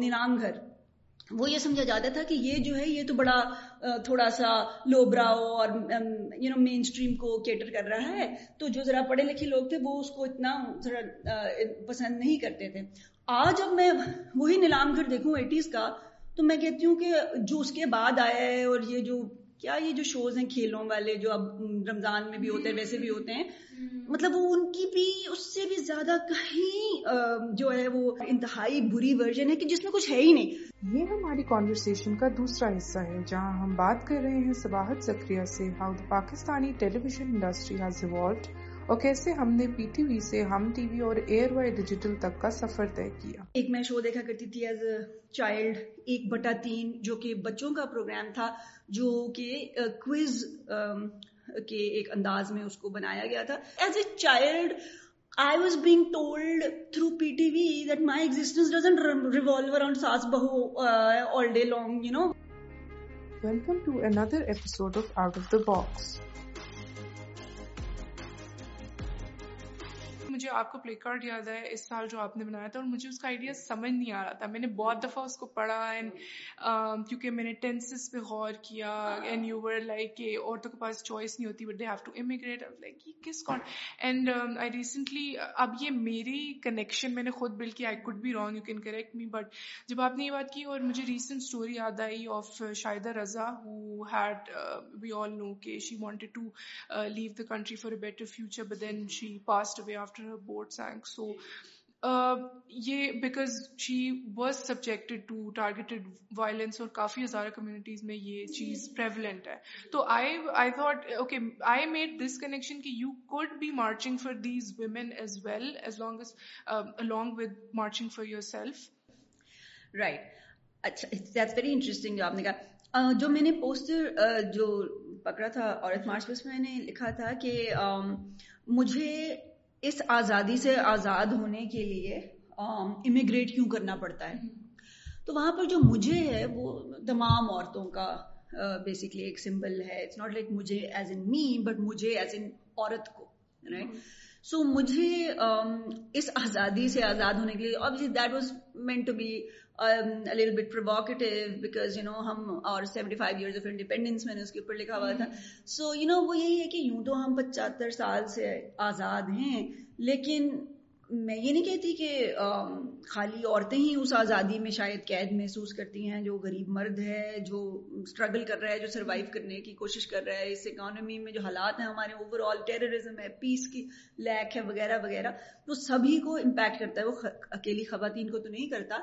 نیلام گھر وہ یہ سمجھا جاتا تھا کہ یہ جو ہے یہ تو بڑا تھوڑا سا لوبرا اور یو نو مین اسٹریم کو کیٹر کر رہا ہے تو جو ذرا پڑھے لکھے لوگ تھے وہ اس کو اتنا ذرا پسند نہیں کرتے تھے آج اب میں وہی نیلام گھر دیکھوں ایٹیز کا تو میں کہتی ہوں کہ جو اس کے بعد آیا ہے اور یہ جو کیا یہ جو شوز ہیں کھیلوں والے جو اب رمضان میں بھی ہوتے ہیں ویسے بھی ہوتے ہیں مطلب وہ ان کی بھی اس سے بھی زیادہ کہیں جو ہے وہ انتہائی بری ورژن ہے کہ جس میں کچھ ہے ہی نہیں یہ ہماری کانورسن کا دوسرا حصہ ہے جہاں ہم بات کر رہے ہیں سباہت زکریہ سے how the Pakistani television industry has evolved اور کیسے ہم نے پی ٹی وی سے ہم ٹی وی اور ایئر وائی ڈیجیٹل تک کا سفر طے کیا ایک میں شو دیکھا کرتی تھی ایز اے چائلڈ ایک بٹا تین جو کہ بچوں کا پروگرام تھا جو کہ کوئز کے ایک انداز میں اس کو بنایا گیا تھا as a child I was being told through P T V that my revolve around saas bahu all day long you know welcome to another episode of out of the box مجھے آپ کو پلے card یاد ہے اس سال جو آپ نے بنایا تھا اور مجھے اس کا آئیڈیا سمجھ نہیں آ رہا تھا میں نے بہت دفعہ اس کو پڑھا اینڈ کیونکہ میں نے ٹینسز پہ غور کیا اینڈ یو ور لائک کہ عورتوں کے پاس چوائس نہیں ہوتی but they have to immigrate like یہ کس کون اینڈ آئی ریسنٹلی اب یہ میری کنیکشن میں نے خود بل کیا I could be wrong you can correct me but جب آپ نے یہ بات کی اور مجھے ریسنٹ اسٹوری یاد آئی of Shahida Raza who had we all know کہ she wanted to leave the country for a better future but then she passed away after جو uh, میں نے پوسٹر جو پکڑا تھا اور میں نے لکھا تھا کہ مجھے اس آزادی سے آزاد ہونے کے لیے امیگریٹ کیوں کرنا پڑتا ہے تو وہاں پر جو مجھے ہے وہ تمام عورتوں کا بیسکلی ایک سمبل ہے اٹس ناٹ لائک مجھے ایز این می بٹ مجھے ایز این عورت کو رائٹ سو مجھے اس آزادی سے آزاد ہونے کے لیے obviously that was meant to be little but because you know ہم اور seventy five years of independence میں نے اس کے اوپر لکھا ہوا تھا سو یو نو وہ یہی ہے کہ یوں تو ہم پچہتر سال سے آزاد ہیں لیکن میں یہ نہیں کہتی کہ خالی عورتیں ہی اس آزادی میں شاید قید محسوس کرتی ہیں جو غریب مرد ہے جو اسٹرگل کر رہا ہے جو سروائیو کرنے کی کوشش کر رہا ہے اس اکانومی میں جو حالات ہیں ہمارے اوور آل ٹیررزم ہے پیس کی لیک ہے وغیرہ وغیرہ تو سبھی کو امپیکٹ کرتا ہے وہ اکیلی خواتین کو تو نہیں کرتا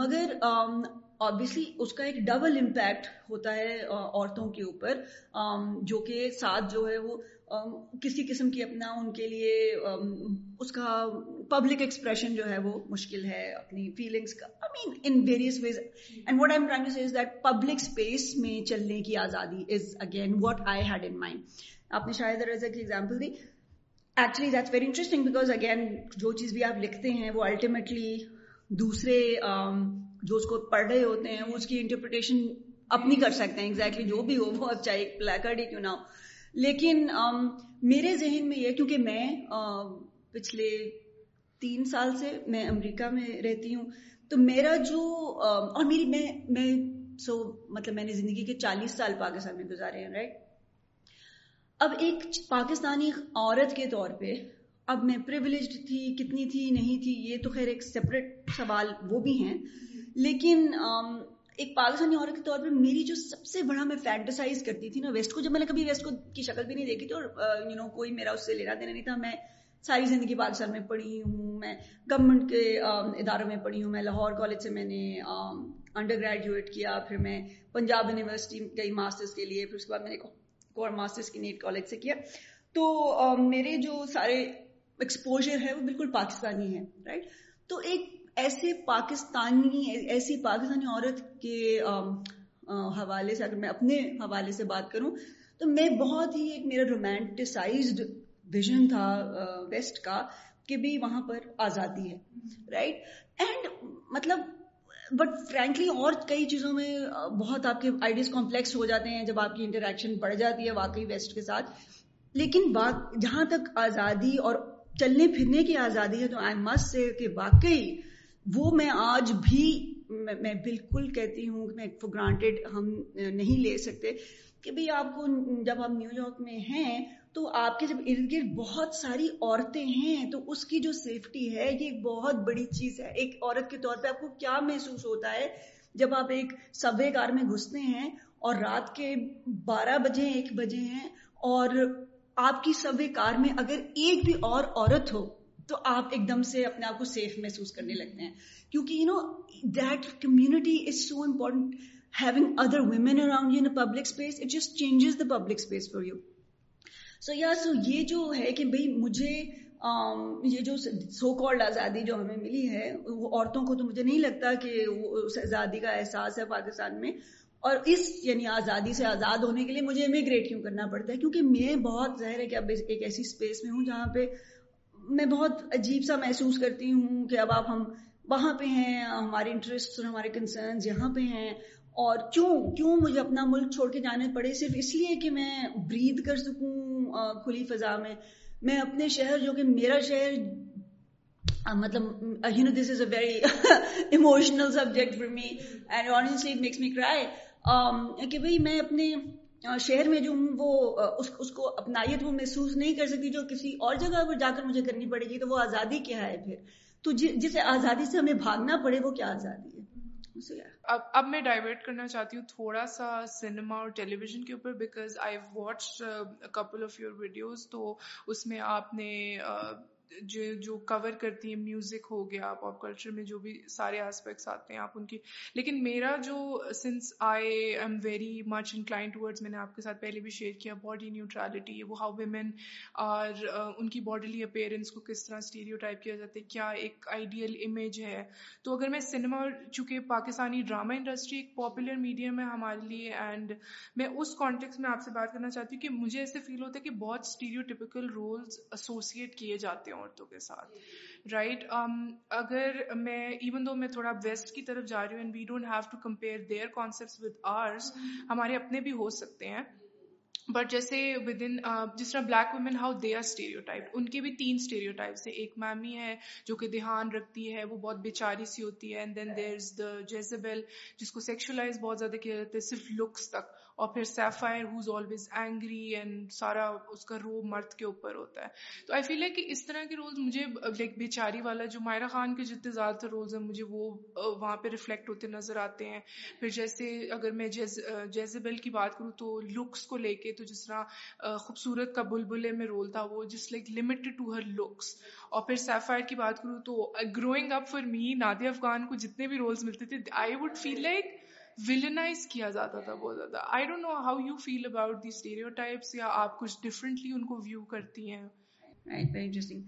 مگر آبویسلی اس کا ایک ڈبل امپیکٹ ہوتا ہے عورتوں کے اوپر جو کہ ساتھ جو ہے وہ کسی قسم کی اپنا ان کے لیے اس کا پبلک ایکسپریشن جو ہے وہ مشکل ہے اپنی فیلنگس کا I I mean in various ways and trying to that public space میں چلنے کی آزادی is again what I had in mind آپ نے شاید example the actually that's very interesting because again جو چیز بھی آپ لکھتے ہیں وہ الٹیمیٹلی دوسرے جو اس کو پڑھ رہے ہوتے ہیں اس کی انٹرپریٹیشن اپنی کر سکتے ہیں ایگزیکٹلی جو بھی ہو وہ چاہے ہی کیوں نہ ہو لیکن میرے ذہن میں یہ کیونکہ میں پچھلے تین سال سے میں امریکہ میں رہتی ہوں تو میرا جو اور میری میں میں سو مطلب میں نے زندگی کے چالیس سال پاکستان میں گزارے ہیں رائٹ اب ایک پاکستانی عورت کے طور پہ اب میں پریولیجڈ تھی کتنی تھی نہیں تھی یہ تو خیر ایک سپریٹ سوال وہ بھی ہیں لیکن ایک پاکستانی عورت کے طور پہ میری جو سب سے بڑا میں فینٹسائز کرتی تھی نا ویسٹ کو جب میں نے کبھی ویسٹ کو کی شکل بھی نہیں دیکھی تھی اور یو نو کوئی میرا اس سے لینا دینا نہیں تھا میں ساری زندگی پاکستان میں پڑھی ہوں میں گورنمنٹ کے اداروں میں پڑھی ہوں میں لاہور کالج سے میں نے انڈر گریجویٹ کیا پھر میں پنجاب یونیورسٹی گئی ماسٹرس کے لیے پھر اس کے بعد میں نے اور ماسٹرس کی نیٹ کالج سے کیا تو میرے جو سارے ایکسپوجر ہے وہ بالکل پاکستانی ہے رائٹ تو ایک ایسے پاکستانی ایسی پاکستانی عورت کے حوالے سے اگر میں اپنے حوالے سے بات کروں تو میں بہت ہی ایک میرا رومانٹیسائزڈ ویژن تھا ویسٹ کا کہ بھی وہاں پر آزادی ہے رائٹ اینڈ مطلب بٹ فرینکلی اور کئی چیزوں میں بہت آپ کے آئیڈیاز کمپلیکس ہو جاتے ہیں جب آپ کی انٹریکشن بڑھ جاتی ہے واقعی ویسٹ کے ساتھ لیکن جہاں تک آزادی اور چلنے پھرنے کی آزادی ہے تو آئی مس سے کہ واقعی وہ میں آج بھی میں بالکل کہتی ہوں کہ میں فور گرانٹیڈ ہم نہیں لے سکتے کہ بھائی آپ کو جب آپ نیو یارک میں ہیں تو آپ کے جب ارد گرد بہت ساری عورتیں ہیں تو اس کی جو سیفٹی ہے یہ ایک بہت بڑی چیز ہے ایک عورت کے طور پہ آپ کو کیا محسوس ہوتا ہے جب آپ ایک سب کار میں گھستے ہیں اور رات کے بارہ بجے ایک بجے ہیں اور آپ کی سب کار میں اگر ایک بھی اور عورت ہو تو آپ ایک دم سے اپنے آپ کو سیف محسوس کرنے لگتے ہیں کیونکہ you you you know that community is so so so important having other women around in public public space space it changes the far یا یہ جو ہے کہ بھائی مجھے یہ جو سو کالڈ آزادی جو ہمیں ملی ہے وہ عورتوں کو تو مجھے نہیں لگتا کہ وہ اس آزادی کا احساس ہے پاکستان میں اور اس یعنی آزادی سے آزاد ہونے کے لیے مجھے امیگریٹ کیوں کرنا پڑتا ہے کیونکہ میں بہت ظاہر ہے کہ اب ایک ایسی اسپیس میں ہوں جہاں پہ میں بہت عجیب سا محسوس کرتی ہوں کہ اب آپ ہم وہاں پہ ہیں ہمارے انٹرسٹ اور ہمارے کنسرنز یہاں پہ ہیں اور کیوں کیوں مجھے اپنا ملک چھوڑ کے جانے پڑے صرف اس لیے کہ میں برید کر سکوں کھلی فضا میں میں اپنے شہر جو کہ میرا شہر مطلب you know this is a very emotional subject for me and honestly makes me cry کہ بھائی میں اپنے شہر میں جو ہوں وہ اس کو اپنائیت وہ محسوس نہیں کر سکتی جو کسی اور جگہ پر جا کر مجھے کرنی پڑے گی تو وہ آزادی کیا ہے پھر تو جسے آزادی سے ہمیں بھاگنا پڑے وہ کیا آزادی ہے اب میں ڈائیورٹ کرنا چاہتی ہوں تھوڑا سا سنیما اور ٹیلی ویژن کے اوپر because I watch couple of your videos تو اس میں آپ نے جو جو کور کرتی ہیں میوزک ہو گیا آپ کلچر میں جو بھی سارے آسپیکٹس آتے ہیں آپ ان کی لیکن میرا جو sense I am very much in client words میں نے آپ کے ساتھ پہلے بھی شیئر کیا باڈی نیوٹرالٹی وہ ہاؤ ویمن اور ان کی باڈیلی اپیئرنس کو کس طرح اسٹیریو ٹائپ کیا جاتا ہے کیا ایک آئیڈیل امیج ہے تو اگر میں سنیما چونکہ پاکستانی ڈرامہ انڈسٹری ایک پاپولر میڈیم ہے ہمارے لیے اینڈ میں اس کانٹیکس میں آپ سے بات کرنا چاہتی ہوں کہ مجھے ایسے فیل ہوتا ہے کہ بہت اسٹیریو ٹپیکل رولس ایسوسیٹ کیے جاتے ہیں عورتوں کے ساتھ رائٹ um, اگر میں ایون دو میں تھوڑا ویسٹ کی طرف جا رہی ہوں we don't have to compare their concept with ours ہمارے اپنے بھی ہو سکتے ہیں بٹ جیسے ود ان جس طرح black women how they are stereotype ان کے بھی تین اسٹیریو ٹائپس ہیں ایک میمی ہے جو کہ دھیان رکھتی ہے وہ بہت بیچاری سی ہوتی ہے اینڈ دین دیر از دا جیزبل جس کو سیکشولاز بہت زیادہ کیا جاتا ہے صرف لکس تک اور پھر Sapphire who's always angry and Sara اس کا رو مرد کے اوپر ہوتا ہے تو آئی فیل ہے کہ اس طرح کے رولز مجھے لائک بیچاری والا جو مائرہ خان کے جتنے زیادہ تر رولز ہیں مجھے وہ وہاں پہ ریفلیکٹ ہوتے نظر آتے ہیں پھر جیسے اگر میں جیز جیزبل کی بات کروں تو لکس کو لے کے تو جس طرح خوبصورت کا بلبلے میں رول تھا وہ جس like limited to her Lux اور پھر سیفائر کی بات کروں تو growing up for me Nadia Afghan کو جتنے بھی رولز ملتے تھے آئی وڈ فیل لائک ولنائز کیا جاتا تھا بہت زیادہ I don't know how you feel about the stereotypes types یا آپ کچھ ڈفرینٹلی ان کو ویو کرتی ہیں ویری انٹرسٹنگ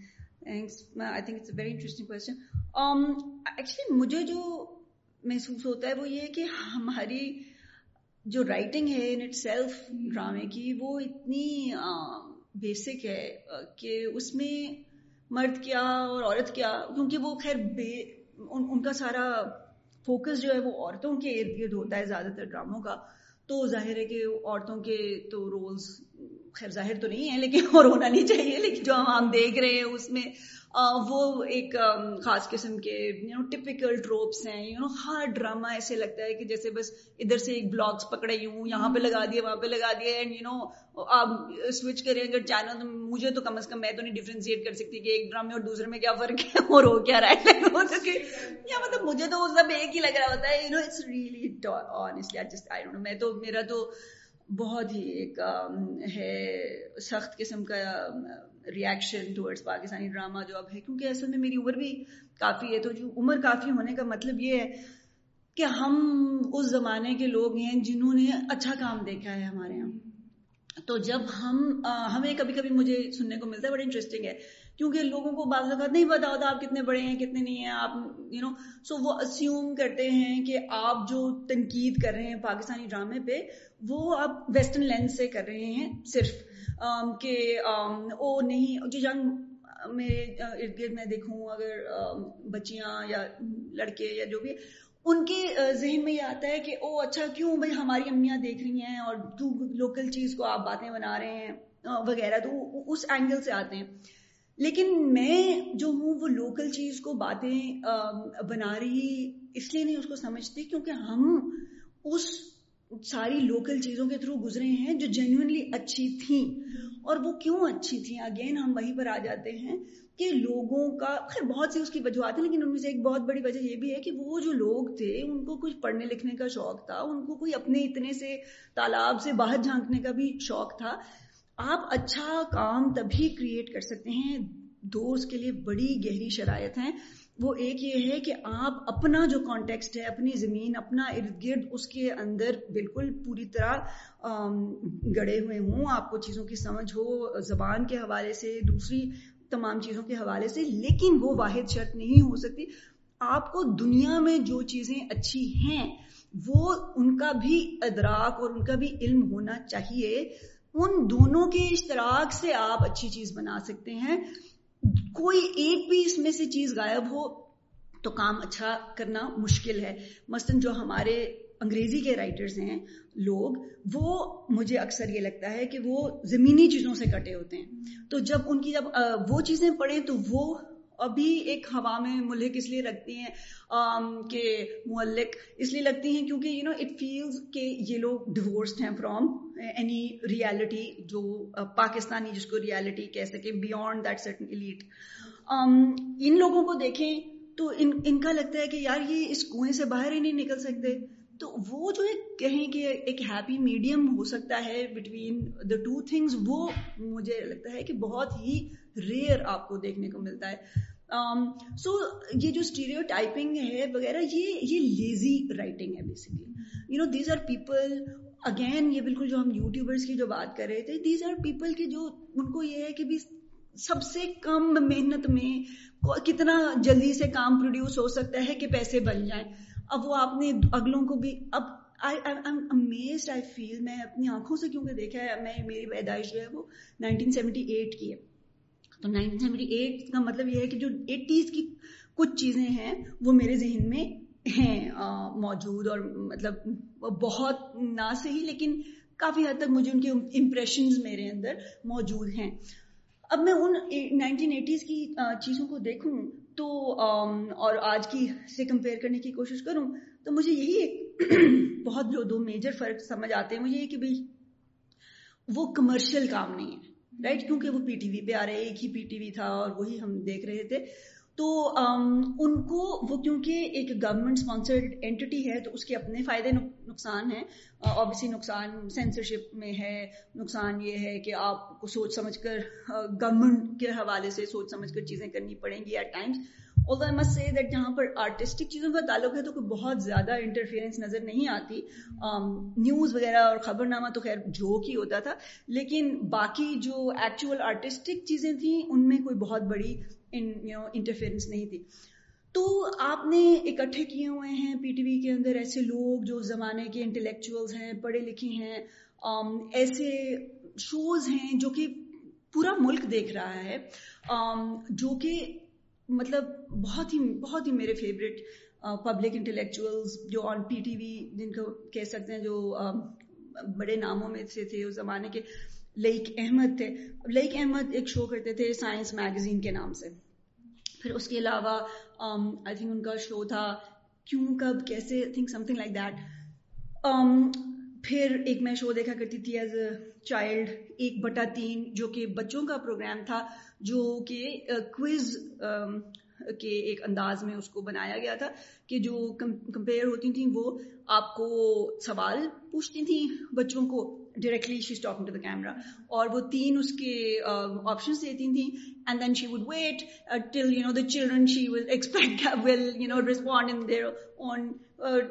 ایکچولی مجھے جو محسوس ہوتا ہے وہ یہ کہ ہماری جو رائٹنگ ہے ان اٹ سیلف ڈرامے کی وہ اتنی بیسک ہے کہ اس میں مرد کیا اور عورت کیا کیونکہ وہ خیر ان کا سارا فوکس جو ہے وہ عورتوں کے ارد گرد ہوتا ہے زیادہ تر ڈراموں کا تو ظاہر ہے کہ عورتوں کے تو رولز خیر ظاہر تو نہیں ہے لیکن اور ہونا نہیں چاہیے لیکن جو ہم دیکھ رہے ہیں اس میں وہ ایک خاص قسم کے یو نو ٹپیکل ڈروپس ہیں یو نو ہر ڈرامہ ایسے لگتا ہے کہ جیسے بس ادھر سے ایک بلاگس پکڑے ہوں یہاں پہ لگا دیا وہاں پہ لگا دیا اینڈ یو نو آپ سوئچ کریں اگر چینل تو مجھے تو کم از کم میں تو نہیں ڈیفرینسیٹ کر سکتی کہ ایک ڈرامے اور دوسرے میں کیا فرق ہے اور ہو کیا رہا ہے یا مطلب مجھے تو سب ایک ہی لگ رہا ہوتا ہے یو نو اٹس ریئلی میں تو میرا تو بہت ہی ایک ہے سخت قسم کا ریئیکشن ٹوڈس پاکستانی ڈرامہ جو اب ہے کیونکہ اصل میں میری عمر بھی کافی ہے تو جو عمر کافی ہونے کا مطلب یہ ہے کہ ہم اس زمانے کے لوگ ہیں جنہوں نے اچھا کام دیکھا ہے ہمارے یہاں تو جب ہم ہمیں کبھی کبھی مجھے سننے کو ملتا ہے بڑا انٹرسٹنگ ہے کیونکہ لوگوں کو بعض اوقات نہیں پتا ہوتا آپ کتنے بڑے ہیں کتنے نہیں ہیں آپ یو نو سو وہ اسیوم کرتے ہیں کہ آپ جو تنقید کر رہے ہیں پاکستانی ڈرامے پہ وہ آپ ویسٹرن لینس سے کر رہے ہیں صرف کہ او نہیں جو ینگ میرے ارد گرد میں دیکھوں اگر بچیاں یا لڑکے یا جو بھی ان کے ذہن میں یہ آتا ہے کہ او اچھا کیوں بھائی ہماری امیاں دیکھ رہی ہیں اور لوکل چیز کو آپ باتیں بنا رہے ہیں وغیرہ تو اس اینگل سے آتے ہیں لیکن میں جو ہوں وہ لوکل چیز کو باتیں بنا رہی اس لیے نہیں اس کو سمجھتی کیونکہ ہم اس ساری لوکل چیزوں کے تھرو گزرے ہیں جو جینونلی اچھی تھیں اور وہ کیوں اچھی تھیں اگین ہم وہیں پر آ جاتے ہیں کہ لوگوں کا خیر بہت سی اس کی وجوہات ہیں لیکن ان میں سے ایک بہت بڑی وجہ یہ بھی ہے کہ وہ جو لوگ تھے ان کو کچھ پڑھنے لکھنے کا شوق تھا ان کو کوئی اپنے اتنے سے تالاب سے باہر جھانکنے کا بھی شوق تھا آپ اچھا کام تبھی کریٹ کر سکتے ہیں دوست کے لیے بڑی گہری شرائط ہیں وہ ایک یہ ہے کہ آپ اپنا جو کانٹیکسٹ ہے اپنی زمین اپنا ارد گرد اس کے اندر بالکل پوری طرح گڑے ہوئے ہوں آپ کو چیزوں کی سمجھ ہو زبان کے حوالے سے دوسری تمام چیزوں کے حوالے سے لیکن وہ واحد شرط نہیں ہو سکتی آپ کو دنیا میں جو چیزیں اچھی ہیں وہ ان کا بھی ادراک اور ان کا بھی علم ہونا چاہیے ان دونوں کے اشتراک سے آپ اچھی چیز بنا سکتے ہیں کوئی ایک بھی اس میں سے چیز غائب ہو تو کام اچھا کرنا مشکل ہے مثلاً جو ہمارے انگریزی کے رائٹرز ہیں لوگ وہ مجھے اکثر یہ لگتا ہے کہ وہ زمینی چیزوں سے کٹے ہوتے ہیں تو جب ان کی جب وہ چیزیں پڑھیں تو وہ ابھی ایک ہوا میں ملک اس لیے لگتی ہیں کہ ملک اس لیے لگتی ہیں کیونکہ یو نو اٹ فیلز کہ یہ لوگ ڈیورسڈ ہیں فرام اینی ریالٹی جو پاکستانی جس کو ریالٹی کہہ سکے بیونڈ دیٹ سرٹن ایلیٹ ان لوگوں کو دیکھیں تو ان ان کا لگتا ہے کہ یار یہ اس کنویں سے باہر ہی نہیں نکل سکتے تو وہ جو ایک کہیں کہ ایک ہیپی میڈیم ہو سکتا ہے بٹوین دا ٹو تھنگس وہ مجھے لگتا ہے کہ بہت ہی ریئر آپ کو دیکھنے کو ملتا ہے سو um, یہ جو اسٹیریو ٹائپنگ ہے وغیرہ یہ یہ لیزی رائٹنگ ہے basically you know these are people again یہ بالکل جو ہم یوٹیوبرس کی جو بات کر رہے تھے دیز آر پیپل کے جو ان کو یہ ہے کہ سب سے کم محنت میں کتنا جلدی سے کام پروڈیوس ہو سکتا ہے کہ پیسے بن جائیں اب وہ آپ نے اگلوں کو بھی اب آئی امیزڈ آئی فیل میں اپنی آنکھوں سے کیونکہ دیکھا ہے میں میری پیدائش جو ہے وہ نائنٹین سیونٹی ایٹ کی ہے تو نائنٹین سیونٹی ایٹ کا مطلب یہ ہے کہ جو ایٹیز کی کچھ چیزیں ہیں وہ میرے ذہن میں ہیں موجود اور مطلب بہت نہ سے ہی لیکن کافی حد تک مجھے ان کے امپریشنز میرے اندر موجود ہیں اب میں ان نائنٹین ایٹیز کی چیزوں کو دیکھوں تو اور آج کی سے کمپیئر کرنے کی کوشش کروں تو مجھے یہی ایک بہت جو دو میجر فرق سمجھ آتے ہیں مجھے یہ کہ بھائی وہ کمرشل کام نہیں ہے رائٹ کیونکہ وہ پی ٹی وی پہ آ رہے ایک ہی پی ٹی وی تھا اور وہی ہم دیکھ رہے تھے تو ان کو وہ کیونکہ ایک گورنمنٹ اسپانسرڈ اینٹی ہے تو اس کے اپنے فائدے نقصان ہیں اور نقصان سینسرشپ میں ہے نقصان یہ ہے کہ آپ کو سوچ سمجھ کر گورنمنٹ کے حوالے سے سوچ سمجھ کر چیزیں کرنی پڑیں گی ایٹ ٹائمس دیٹ جہاں پر آرٹسٹک چیزوں کا تعلق ہے تو کوئی بہت زیادہ انٹرفیئرنس نظر نہیں آتی نیوز um, وغیرہ اور خبر نامہ تو خیر جھوک ہی ہوتا تھا لیکن باقی جو ایکچوئل آرٹسٹک چیزیں تھیں ان میں کوئی بہت بڑی انٹرفیئرنس نہیں تھی تو آپ نے اکٹھے کیے ہوئے ہیں پی ٹی وی کے اندر ایسے لوگ جو زمانے کے انٹلیکچوئلس ہیں پڑھے لکھے ہیں um, ایسے شوز ہیں جو کہ پورا ملک دیکھ رہا ہے um, جو کہ مطلب بہت ہی بہت ہی میرے فیوریٹ پبلک انٹلیکچوئلز جو آن پی ٹی وی جن کو کہہ سکتے ہیں جو بڑے ناموں میں سے تھے اس زمانے کے لئیک احمد تھے لئیک احمد ایک شو کرتے تھے سائنس میگزین کے نام سے پھر اس کے علاوہ آئی تھنک ان کا شو تھا کیوں کب کیسے think something like that پھر ایک میں شو دیکھا کرتی تھی ایز اے چائلڈ ایک بٹا تین جو کہ بچوں کا پروگرام تھا جو کہ کوئز uh, کے ایک انداز میں اس کو بنایا گیا تھا کہ جو کمپیئر ہوتی تھیں وہ آپ کو سوال پوچھتی تھیں بچوں کو directly she talking to the camera اور وہ تین اس کے آپشنس دیتی تھیں and then she would wait till you know the children she will expect will you know respond in there on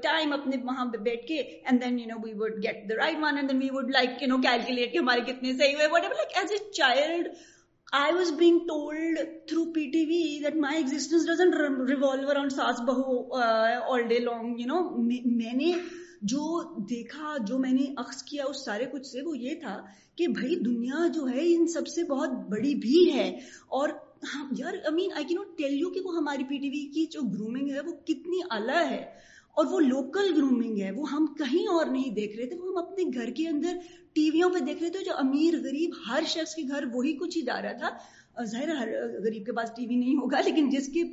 time اپنے وہاں پہ بیٹھ کے and then you know we would get the right one and then we would like you know calculate کہ ہمارے کتنے صحیح ہوئے whatever like as a child I being told through P T that my day long you know میں نے جو دیکھا جو میں نے عکس کیا اس سارے کچھ سے وہ یہ تھا کہ دنیا جو ہے ان سب سے بہت بڑی بھی ہے اور ہماری پی ٹی وی کی جو گرومنگ ہے وہ کتنی اعلیٰ ہے اور وہ لوکل گرومنگ ہے وہ ہم کہیں اور نہیں دیکھ رہے تھے وہ ہم اپنے گھر کے اندر ٹی ویوں پہ دیکھ رہے تھے جو امیر غریب ہر شخص کے گھر وہی کچھ ہی جا رہا تھا ظاہر ہر غریب کے پاس ٹی وی نہیں ہوگا لیکن جس کے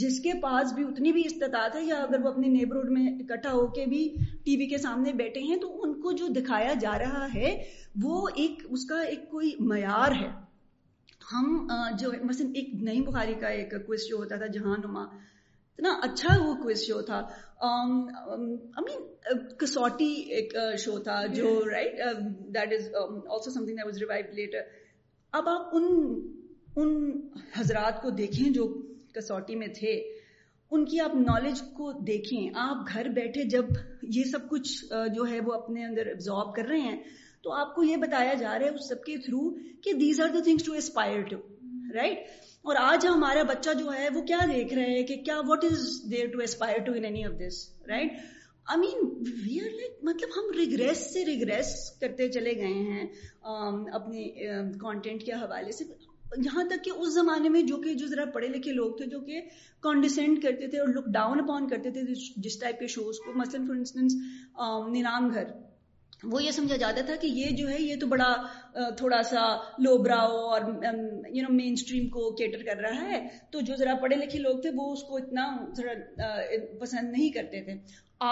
جس کے پاس بھی اتنی بھی استطاعت ہے یا اگر وہ اپنے نیبرہڈ میں اکٹھا ہو کے بھی ٹی وی کے سامنے بیٹھے ہیں تو ان کو جو دکھایا جا رہا ہے وہ ایک اس کا ایک کوئی معیار ہے ہم جو ایک نئی بخاری کا ایک کوئز جو ہوتا تھا جہاں نما اتنا اچھا وہ کوئز شو تھا um, um, کسوٹی ایک شو uh, تھا جو right that is also something was later اب آپ ان ان حضرات کو دیکھیں جو کسوٹی میں تھے ان کی آپ نالج کو دیکھیں آپ گھر بیٹھے جب یہ سب کچھ uh, جو ہے وہ اپنے اندر ابزارو کر رہے ہیں تو آپ کو یہ بتایا جا رہا ہے اس سب کے تھرو کہ these are the things to aspire to right اور آج ہمارا بچہ جو ہے وہ کیا دیکھ رہے کہ کیا what is there to aspire to any of this right I mean we are like مطلب ہم ریگریس سے ریگریس کرتے چلے گئے ہیں اپنے کانٹینٹ کے حوالے سے یہاں تک کہ اس زمانے میں جو کہ جو ذرا پڑھے لکھے لوگ تھے جو کہ کانڈیسینڈ کرتے تھے اور لک ڈاؤن اپون کرتے تھے جس ٹائپ کے شوز کو مثلاً فار انسٹنس نیلام گھر وہ یہ سمجھا جاتا تھا کہ یہ جو ہے یہ تو بڑا تھوڑا سا لو براؤ اور یو نو مین اسٹریم کو کیٹر کر رہا ہے تو جو ذرا پڑھے لکھے لوگ تھے وہ اس کو اتنا ذرا پسند نہیں کرتے تھے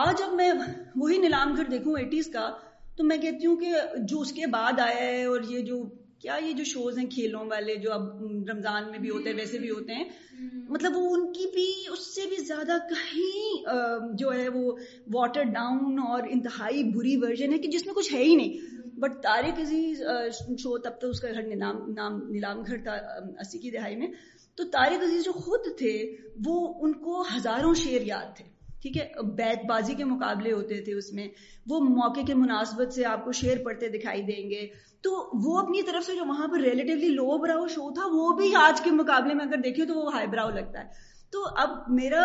آج اب میں وہی نیلام گھر دیکھوں ایٹیز کا تو میں کہتی ہوں کہ جو اس کے بعد آیا ہے اور یہ جو کیا یہ جو شوز ہیں کھیلوں والے جو اب رمضان میں بھی ہوتے ہیں ویسے بھی ہوتے ہیں مطلب وہ ان کی بھی اس سے بھی زیادہ کہیں جو ہے وہ واٹر ڈاؤن اور انتہائی بری ورژن ہے کہ جس میں کچھ ہے ہی نہیں بٹ طارق عزیز شو تب تو اس کا گھر نیلام نام نیلام گھر تھا اسی کی دہائی میں تو طارق عزیز جو خود تھے وہ ان کو ہزاروں شعر یاد تھے ٹھیک ہے بیت بازی کے مقابلے ہوتے تھے اس میں وہ موقع کے مناسبت سے آپ کو شعر پڑھتے دکھائی دیں گے تو وہ اپنی طرف سے جو وہاں پر ریلیٹیولی لو براؤ شو تھا وہ بھی آج کے مقابلے میں اگر دیکھیں تو وہ ہائی براؤ لگتا ہے تو اب میرا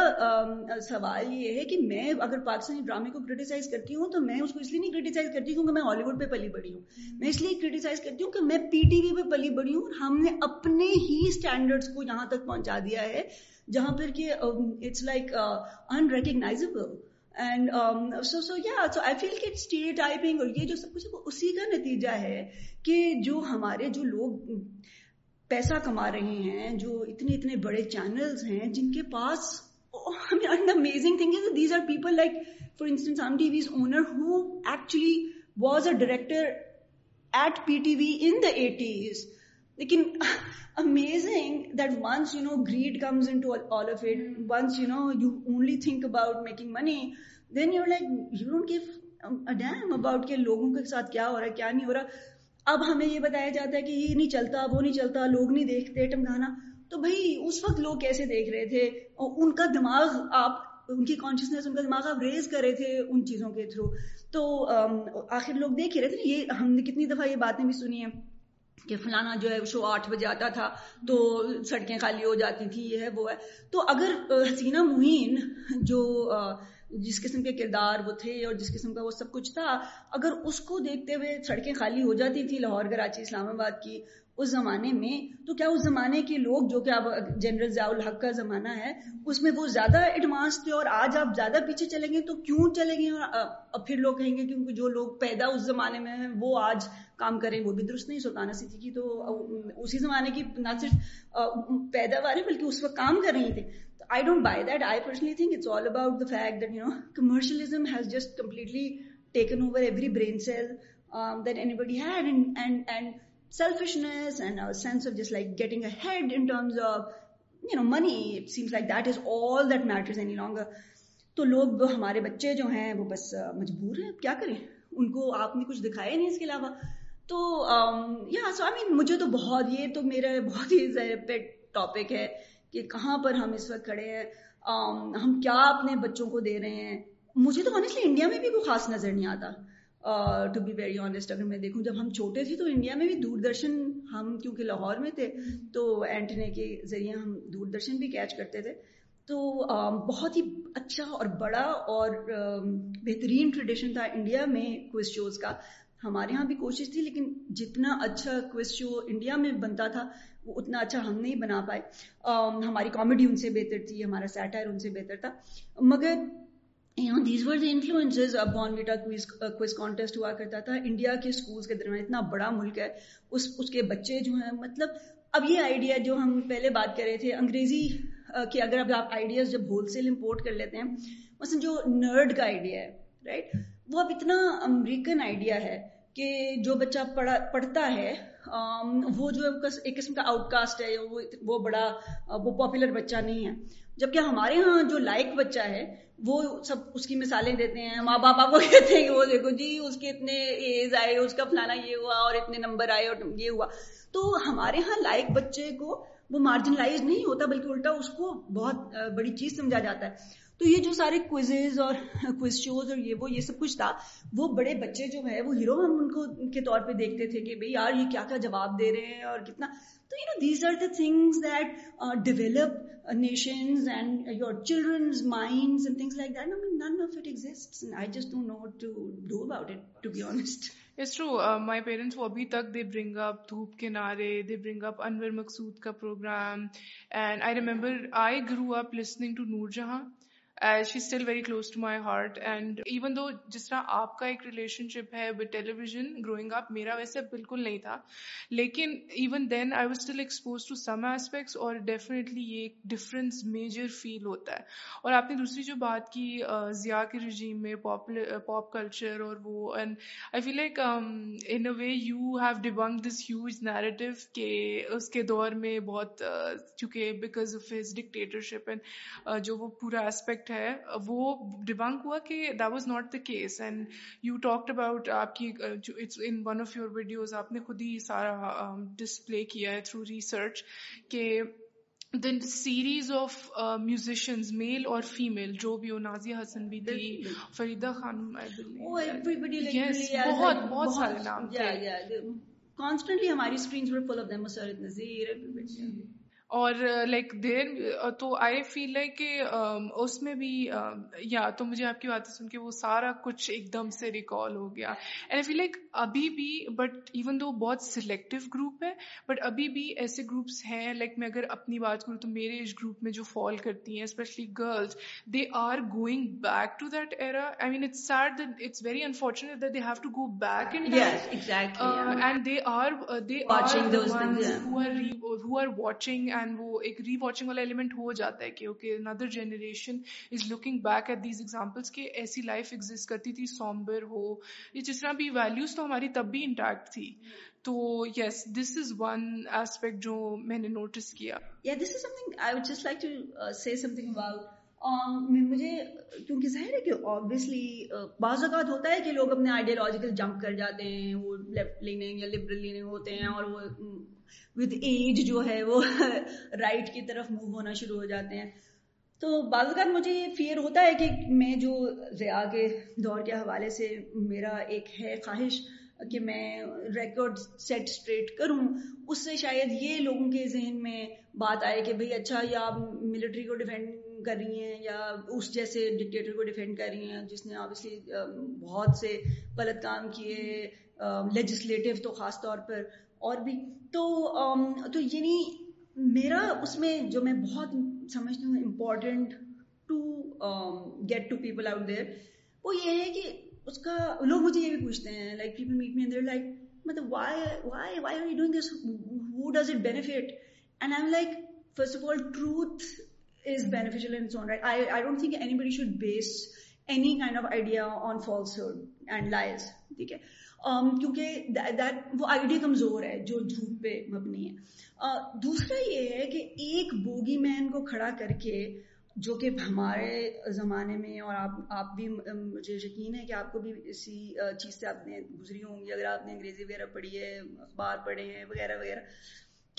سوال یہ ہے کہ میں اگر پاکستانی ڈرامے کو کرٹیسائز کرتی ہوں تو میں اس کو اس لیے نہیں کرٹیسائز کرتی کیونکہ میں ہالی ووڈ پہ پلی بڑی ہوں میں اس لیے کرٹیسائز کرتی ہوں کہ میں پی ٹی وی پہ پلی بڑی ہوں اور ہم نے اپنے ہی اسٹینڈرڈس کو یہاں تک پہنچا دیا ہے جہاں پر کہ it's like and so so so یا آئی فیل کہ ٹائپنگ اور یہ جو سب کچھ اسی کا نتیجہ ہے کہ جو ہمارے جو لوگ پیسہ کما رہے ہیں جو اتنے اتنے بڑے چینلس ہیں جن کے پاس amazing thing these are people like for instance um TV's owner who actually was a director at PTV in the eighties لیکن amazing that you you you you you know no greed comes in all of it only think about about making money then like don't give damn کہ لوگوں کے ساتھ کیا ہو رہا ہے کیا نہیں ہو رہا اب ہمیں یہ بتایا جاتا ہے کہ یہ نہیں چلتا وہ نہیں چلتا لوگ نہیں دیکھتے ٹمکانا تو بھائی اس وقت لوگ کیسے دیکھ رہے تھے اور ان کا دماغ آپ ان کی کانشیسنیس ان کا دماغ آپ ریز کر رہے تھے ان چیزوں کے تھرو تو آخر لوگ دیکھ ہی رہے تھے یہ ہم نے کتنی دفعہ یہ باتیں بھی سنی ہیں کہ فلانا جو ہے شو آٹھ بجے آتا تھا تو سڑکیں خالی ہو جاتی تھی یہ ہے وہ ہے تو اگر حسینہ محین جو جس قسم کے کردار وہ تھے اور جس قسم کا وہ سب کچھ تھا اگر اس کو دیکھتے ہوئے سڑکیں خالی ہو جاتی تھی لاہور کراچی اسلام آباد کی اس زمانے میں تو کیا اس زمانے کے لوگ جو کہ اب جنرل ضیاء الحق کا زمانہ ہے اس میں وہ زیادہ ایڈوانس تھے اور آج آپ زیادہ پیچھے چلیں گے تو کیوں چلیں گے اور پھر لوگ کہیں گے کیونکہ جو لوگ پیدا اس زمانے میں ہیں وہ آج کام کریں وہ بھی درست نہیں سلطانہ ستھی کی تو اسی زمانے کی نہ صرف پیداوار بلکہ اس وقت کام کر رہی تھے تو لوگ ہمارے بچے جو ہیں وہ بس مجبور ہیں کیا کریں ان کو آپ نے کچھ دکھایا نہیں اس کے علاوہ تو یا سو آئی مین مجھے تو بہت یہ تو میرا بہت ہی ٹاپک ہے کہ کہاں پر ہم اس وقت کھڑے ہیں ہم کیا اپنے بچوں کو دے رہے ہیں مجھے تو آنیسٹلی انڈیا میں بھی کوئی خاص نظر نہیں آتا ٹو بی ویری آنیسٹ اگر میں دیکھوں جب ہم چھوٹے تھے تو انڈیا میں بھی دور درشن ہم کیونکہ لاہور میں تھے تو اینٹنے کے ذریعے ہم دور درشن بھی کیچ کرتے تھے تو بہت ہی اچھا اور بڑا اور بہترین ٹریڈیشن تھا انڈیا میں کوئز شوز کا ہمارے ہاں بھی کوشش تھی لیکن جتنا اچھا کوئز شو انڈیا میں بنتا تھا وہ اتنا اچھا ہم نہیں بنا پائے ہماری کامیڈی ان سے بہتر تھی ہمارا سیٹائر ان سے بہتر تھا مگر یہاں ور جو انفلوئنسز اب بون ویٹا کوئز کانٹیسٹ ہوا کرتا تھا انڈیا کے اسکولس کے درمیان اتنا بڑا ملک ہے اس اس کے بچے جو ہیں مطلب اب یہ آئیڈیا جو ہم پہلے بات کر رہے تھے انگریزی کہ اگر اب آپ آئیڈیاز جب ہول سیل امپورٹ کر لیتے ہیں مثلاً جو نرڈ کا آئیڈیا ہے رائٹ وہ اب اتنا امریکن آئیڈیا ہے کہ جو بچہ پڑھتا ہے وہ جو ہے ایک قسم کا آؤٹ کاسٹ ہے وہ بڑا وہ پاپولر بچہ نہیں ہے جبکہ ہمارے ہاں جو لائق بچہ ہے وہ سب اس کی مثالیں دیتے ہیں ماں باپ آپ کو کہتے ہیں کہ وہ دیکھو جی اس کے اتنے ایز آئے اس کا فلانا یہ ہوا اور اتنے نمبر آئے اور یہ ہوا تو ہمارے ہاں لائق بچے کو وہ مارجنلائز نہیں ہوتا بلکہ الٹا اس کو بہت بڑی چیز سمجھا جاتا ہے تو یہ جو سارے کوئزز اور کوئز شوز اور یہ وہ یہ سب کچھ تھا وہ بڑے بچے جو ہے وہ ہیرو ہم ان کو کے طور پہ دیکھتے تھے کہ بھئی یار یہ کیا کیا جواب دے رہے ہیں اور کتنا تو you know these are the things that develop nations and your children's minds and things like that man none of it exists I just don't know to do about it to be honest it's true my parents وہ ابھی تک دے برنگ اپ دھوپ کے نعرے دے برنگ اپ انور مقصود کا programme and I remember I grew up listening to Noor Jahan she still very close to my heart and even though جس طرح آپ کا ایک ریلیشن شپ ہے ٹیلی ویژن گروئنگ اپ میرا ویسے بالکل نہیں تھا لیکن even then I was still expose to some aspects اور ڈیفینیٹلی یہ ایک ڈفرینس میجر فیل ہوتا ہے اور آپ نے دوسری جو بات کی ضیاء کے رجیم میں پاپ کلچر اور وہ and I feel like in a way you have dubbing this huge narrative کہ اس کے دور میں بہت چونکہ because of his dictatorship and جو وہ پورا اسپیکٹ ایکٹ ہے وہ ڈبنک ہوا کہ the was not the case and you talked about آپ کی in one of your videos آپ نے خود ہی سارا ڈسپلے um, کیا ہے تھرو ریسرچ کہ then series of musicians male اور فیمیل جو بھی ہو نازیہ حسن بھی تھی فریدہ خانم بہت بہت سارے نام تھے کانسٹنٹلی ہماری screens per full of them Musarrat Nazir اور لائک uh, دیر uh, تو آئی فیل لائک کہ um, اس میں بھی یا um, تو مجھے آپ کی باتیں سن کے وہ سارا کچھ ایک دم سے ریکال ہو گیا اینڈ فیل لائک ابھی بھی بٹ ایون دو بہت سلیکٹو گروپ ہے بٹ ابھی بھی ایسے گروپس ہیں لائک میں اگر اپنی بات کروں تو میرے اس گروپ میں جو فال کرتی ہیں especially girls they are going back to that era I mean it's sad that it's very unfortunate that they have to go back and and they are they are watching and وہ ایک ری watching والا element ہو جاتا ہے کہ okay another generation is looking back at these examples کہ ایسی life exit کرتی تھی سومبر ہو یہ جس طرح بھی ویلیوز تو ہماری تب بھی انٹیکٹ تھی تو یس دس از ون ایسپیکٹ جو میں نے نوٹس کیا this is something I would just like to say something about مجھے کیونکہ ظاہر ہے کہ آبویسلی بعض اوقات ہوتا ہے کہ لوگ اپنے آئیڈیالوجیکل جمپ کر جاتے ہیں وہ لیفٹ لیننگ یا لبرل لیننگ ہوتے ہیں اور وہ ود ایج جو ہے وہ رائٹ کی طرف موو ہونا شروع ہو جاتے ہیں تو بعض اوقات مجھے یہ فیئر ہوتا ہے کہ میں جو ضیاء کے دور کے حوالے سے میرا ایک ہے خواہش کہ میں ریکارڈ سیٹ اسٹریٹ کروں اس سے شاید یہ لوگوں کے ذہن میں بات آئے کہ بھئی اچھا یا ملٹری کو ڈیفینڈ کر رہی ہیں یا اس جیسے ڈکٹیٹر کو ڈیفینڈ کر رہی ہیں جس نے آبیسلی um, بہت سے غلط کام کیے لیجسلیٹو um, تو خاص طور پر اور بھی تو um, تو یعنی میرا اس میں جو میں بہت سمجھتی ہوں important to get to people out there وہ یہ ہے کہ اس کا لوگ مجھے یہ بھی پوچھتے ہیں لائک پیپل میٹ می اندر لائک مطلب why why why are you doing this how does it benefit and I am like first of all truth is beneficial in its own right. I, don't think anybody should base any kind of idea on falsehood and lies جو مبنی ہے یہ ہے کہ ایک bogie مین کو کھڑا کر کے جو کہ ہمارے زمانے میں اور آپ بھی مجھے یقین ہے کہ آپ کو بھی اسی چیز سے آپ نے گزری ہوں گی اگر آپ نے انگریزی وغیرہ پڑھی ہے اخبار پڑھے ہیں وغیرہ وغیرہ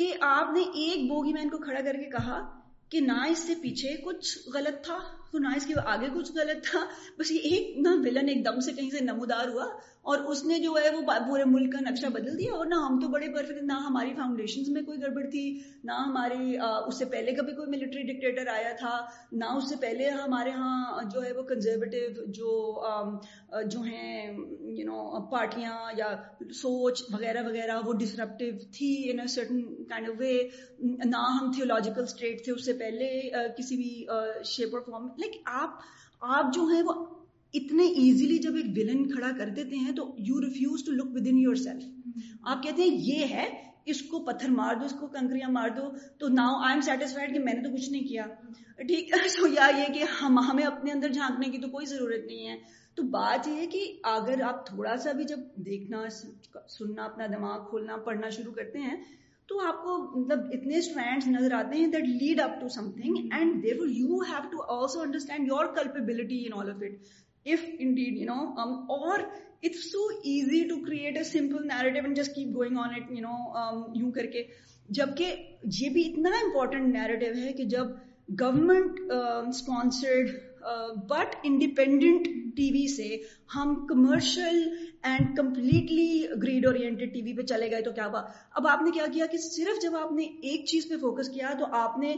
کہ آپ نے ایک بوگی مین کو کھڑا کر کے کہا کہ نہ اس سے پیچھے کچھ غلط تھا تو نہ اس کے آگے کچھ غلط تھا بس یہ ایک نہ ولن ایک دم سے کہیں سے نمودار ہوا اور اس نے جو ہے وہ پورے ملک کا نقشہ بدل دیا اور نہ ہم تو بڑے پرفیکٹ نہ ہماری فاؤنڈیشنز میں کوئی گڑبڑ تھی نہ ہماری اس سے پہلے کبھی کوئی ملٹری ڈکٹیٹر آیا تھا نہ اس سے پہلے ہمارے ہاں جو ہے وہ کنزرویٹو جو جو ہیں یو نو پارٹیاں یا سوچ وغیرہ وغیرہ وہ ڈسرپٹیو تھی in a certain kind of way نہ ہم تھیولوجیکل اسٹیٹ تھے اس سے پہلے کسی بھی شیپ اور فارم لائک آپ آپ جو ہیں وہ اتنے ایزیلی جب ایک ولن کھڑا کر دیتے ہیں تو you refuse to look within yourself آپ کہتے ہیں یہ ہے اس کو پتھر مار دو اس کو کنکریاں مار دو تو ناؤ آئی ایم سیٹسفائڈ کہ میں نے تو کچھ نہیں کیا ٹھیک ہے سو یا یہ کہ ہم ہمیں اپنے اندر جھانکنے کی تو کوئی ضرورت نہیں ہے تو بات یہ ہے کہ اگر آپ تھوڑا سا بھی جب دیکھنا سننا اپنا دماغ کھولنا پڑھنا شروع کرتے ہیں تو آپ کو مطلب اتنے اسٹرینڈس نظر آتے ہیں that lead up to something and there who you have to also understand your culpability in all of it if indeed you know اور it's so easy to create a simple narrative and just keep going on it you know یوں کر کے جبکہ یہ بھی اتنا important نیرٹو ہے کہ جب government sponsored but independent TV سے ہم کمرشل اینڈ کمپلیٹلی گریڈ اور چلے گئے تو کیا ہوا اب آپ نے کیا کیا کہ صرف جب آپ نے ایک چیز پہ فوکس کیا تو آپ نے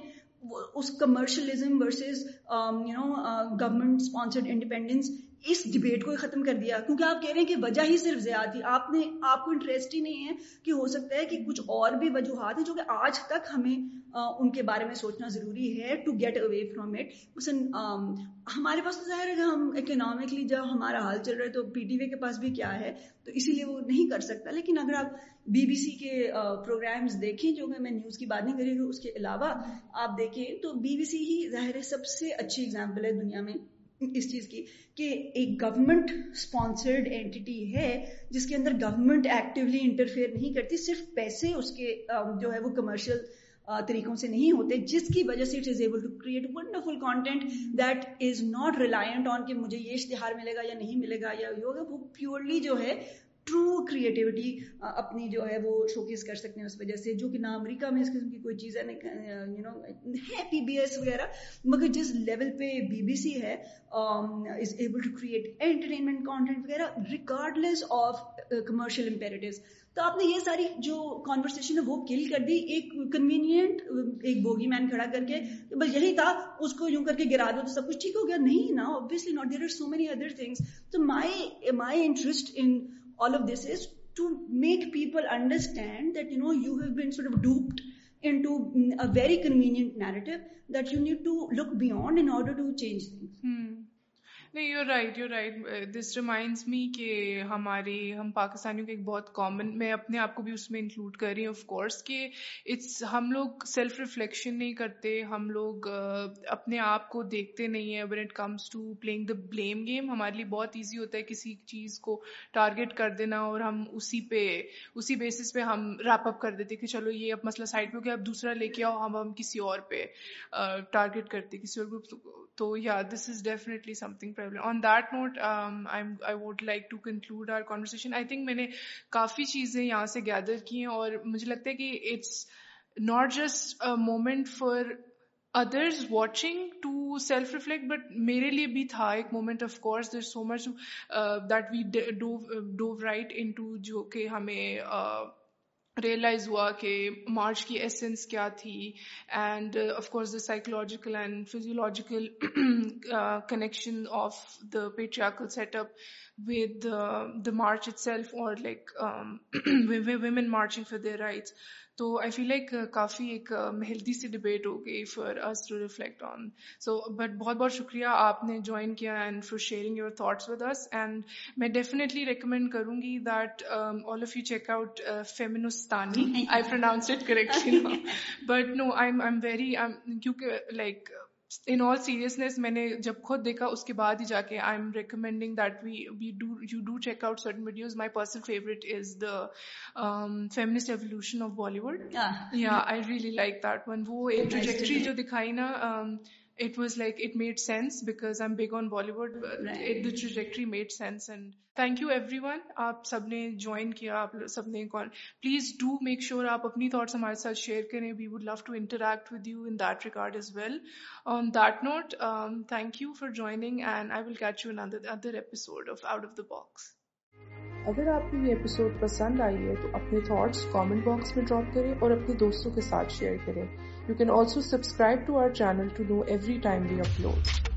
اس commercialism versus you know government sponsored independence us debate کو ختم کر دیا کیونکہ آپ کہہ رہے ہیں کہ وجہ ہی صرف زیادہ تھی آپ نے آپ کو انٹرسٹ ہی نہیں ہے کہ ہو سکتا ہے کہ کچھ اور بھی وجوہات ہیں جو کہ آج تک ہمیں ان کے بارے میں سوچنا ضروری ہے to get away from it مثلاً ہمارے پاس تو ظاہر ہے ہم اکنامکلی جب ہمارا حال چل رہا ہے تو پی ٹی وی کے پاس بھی کیا ہے تو اسی لیے وہ نہیں کر سکتا لیکن اگر آپ بی بی سی کے پروگرامز دیکھیں جو کہ میں نیوز کی بات نہیں کری ہوں اس کے علاوہ آپ دیکھیں تو بی بی سی ہی ظاہر ہے سب سے اچھی اگزامپل ہے دنیا میں اس چیز کی کہ ایک گورنمنٹ اسپانسرڈ اینٹی ہے جس کے اندر گورنمنٹ ایکٹیولی انٹرفیئر نہیں کرتی صرف پیسے اس کے جو ہے وہ کمرشل طریقوں سے نہیں ہوتے جس کی وجہ سے it is able to create wonderful content that is not reliant on کہ مجھے یہ اشتہار ملے گا یا نہیں ملے گا یا وہ پیورلی جو ہے ٹرو کریٹیوٹی اپنی جو ہے وہ شوکیز کر سکتے ہیں اس وجہ سے جو کہ نہ امریکہ میں اس قسم کی کوئی چیز ہے ہے پی بی ایس وغیرہ مگر جس لیول پہ بی بی سی ہے is able to create entertainment content وغیرہ regardless of commercial imperatives تو آپ نے یہ ساری جو کانورسن ہے وہ کل کر دی ایک کنوینئنٹ ایک بوگی مین کھڑا کر کے بس یہی تھا اس کو یوں کر کے گرا دو تو سب کچھ ٹھیک ہو گیا نہیں نا obviously not there are so many other things تو my my interest in all of this is to make people understand that, you have been sort of duped into mm, a very convenient narrative that you need to look beyond in order to change things. Hmm. نہیں you right you right this reminds me کہ ہمارے ہم پاکستانیوں کے بہت common میں اپنے آپ کو بھی اس میں انکلوڈ کر رہی ہوں آف کورس کہ اٹس ہم لوگ سیلف ریفلیکشن نہیں کرتے ہم لوگ اپنے آپ کو دیکھتے نہیں ہیں when it comes to playing the blame game ہمارے لیے بہت ایزی ہوتا ہے کسی چیز کو ٹارگیٹ کر دینا اور ہم اسی پہ اسی بیسس پہ ہم ریپ اپ کر دیتے کہ چلو یہ اب مسئلہ سائڈ پہ ہو گیا اب دوسرا لے کے آؤ ہم ہم کسی اور پہ ٹارگیٹ کرتے کسی اور گروپ تو یا this is definitely something problem on that note I would like to conclude our conversation I think میں نے کافی چیزیں یہاں سے گیدر کی ہیں اور مجھے لگتا ہے کہ it's not just moment for others watching to self reflect but میرے لیے بھی تھا ایک moment of course there so much that we do right into جو کہ ہمیں ریئلائز ہوا کہ مارچ کی ایسنس کیا تھی and of course the psychological and physiological connection of the patriarchal set up with the march itself اور like women marching for their rights تو آئی فیل لائک کافی ایک ہیلدی uh, سی ڈبیٹ ہو گئی for to reflect on so but بہت بہت شکریہ آپ نے جوائن کیا and for sharing your thoughts with and میں ڈیفینیٹلی ریکمینڈ کروں گی that all of you check out I I pronounce it correctly but no am very کیونکہ لائک ان آل سیریسنیس میں نے جب خود دیکھا اس کے بعد ہی جا کے I am recommending that we we do you do check out certain videos my personal favourite is the feminist revolution of Bollywood یا I really like that one وہ ایک ٹریجیکٹری جو دکھائی نا آپ کو یہ اپنا تو اپنے ڈراپ کرے اور اپنے دوستوں کے ساتھ شیئر کرے You can also subscribe to our channel to know every time we upload.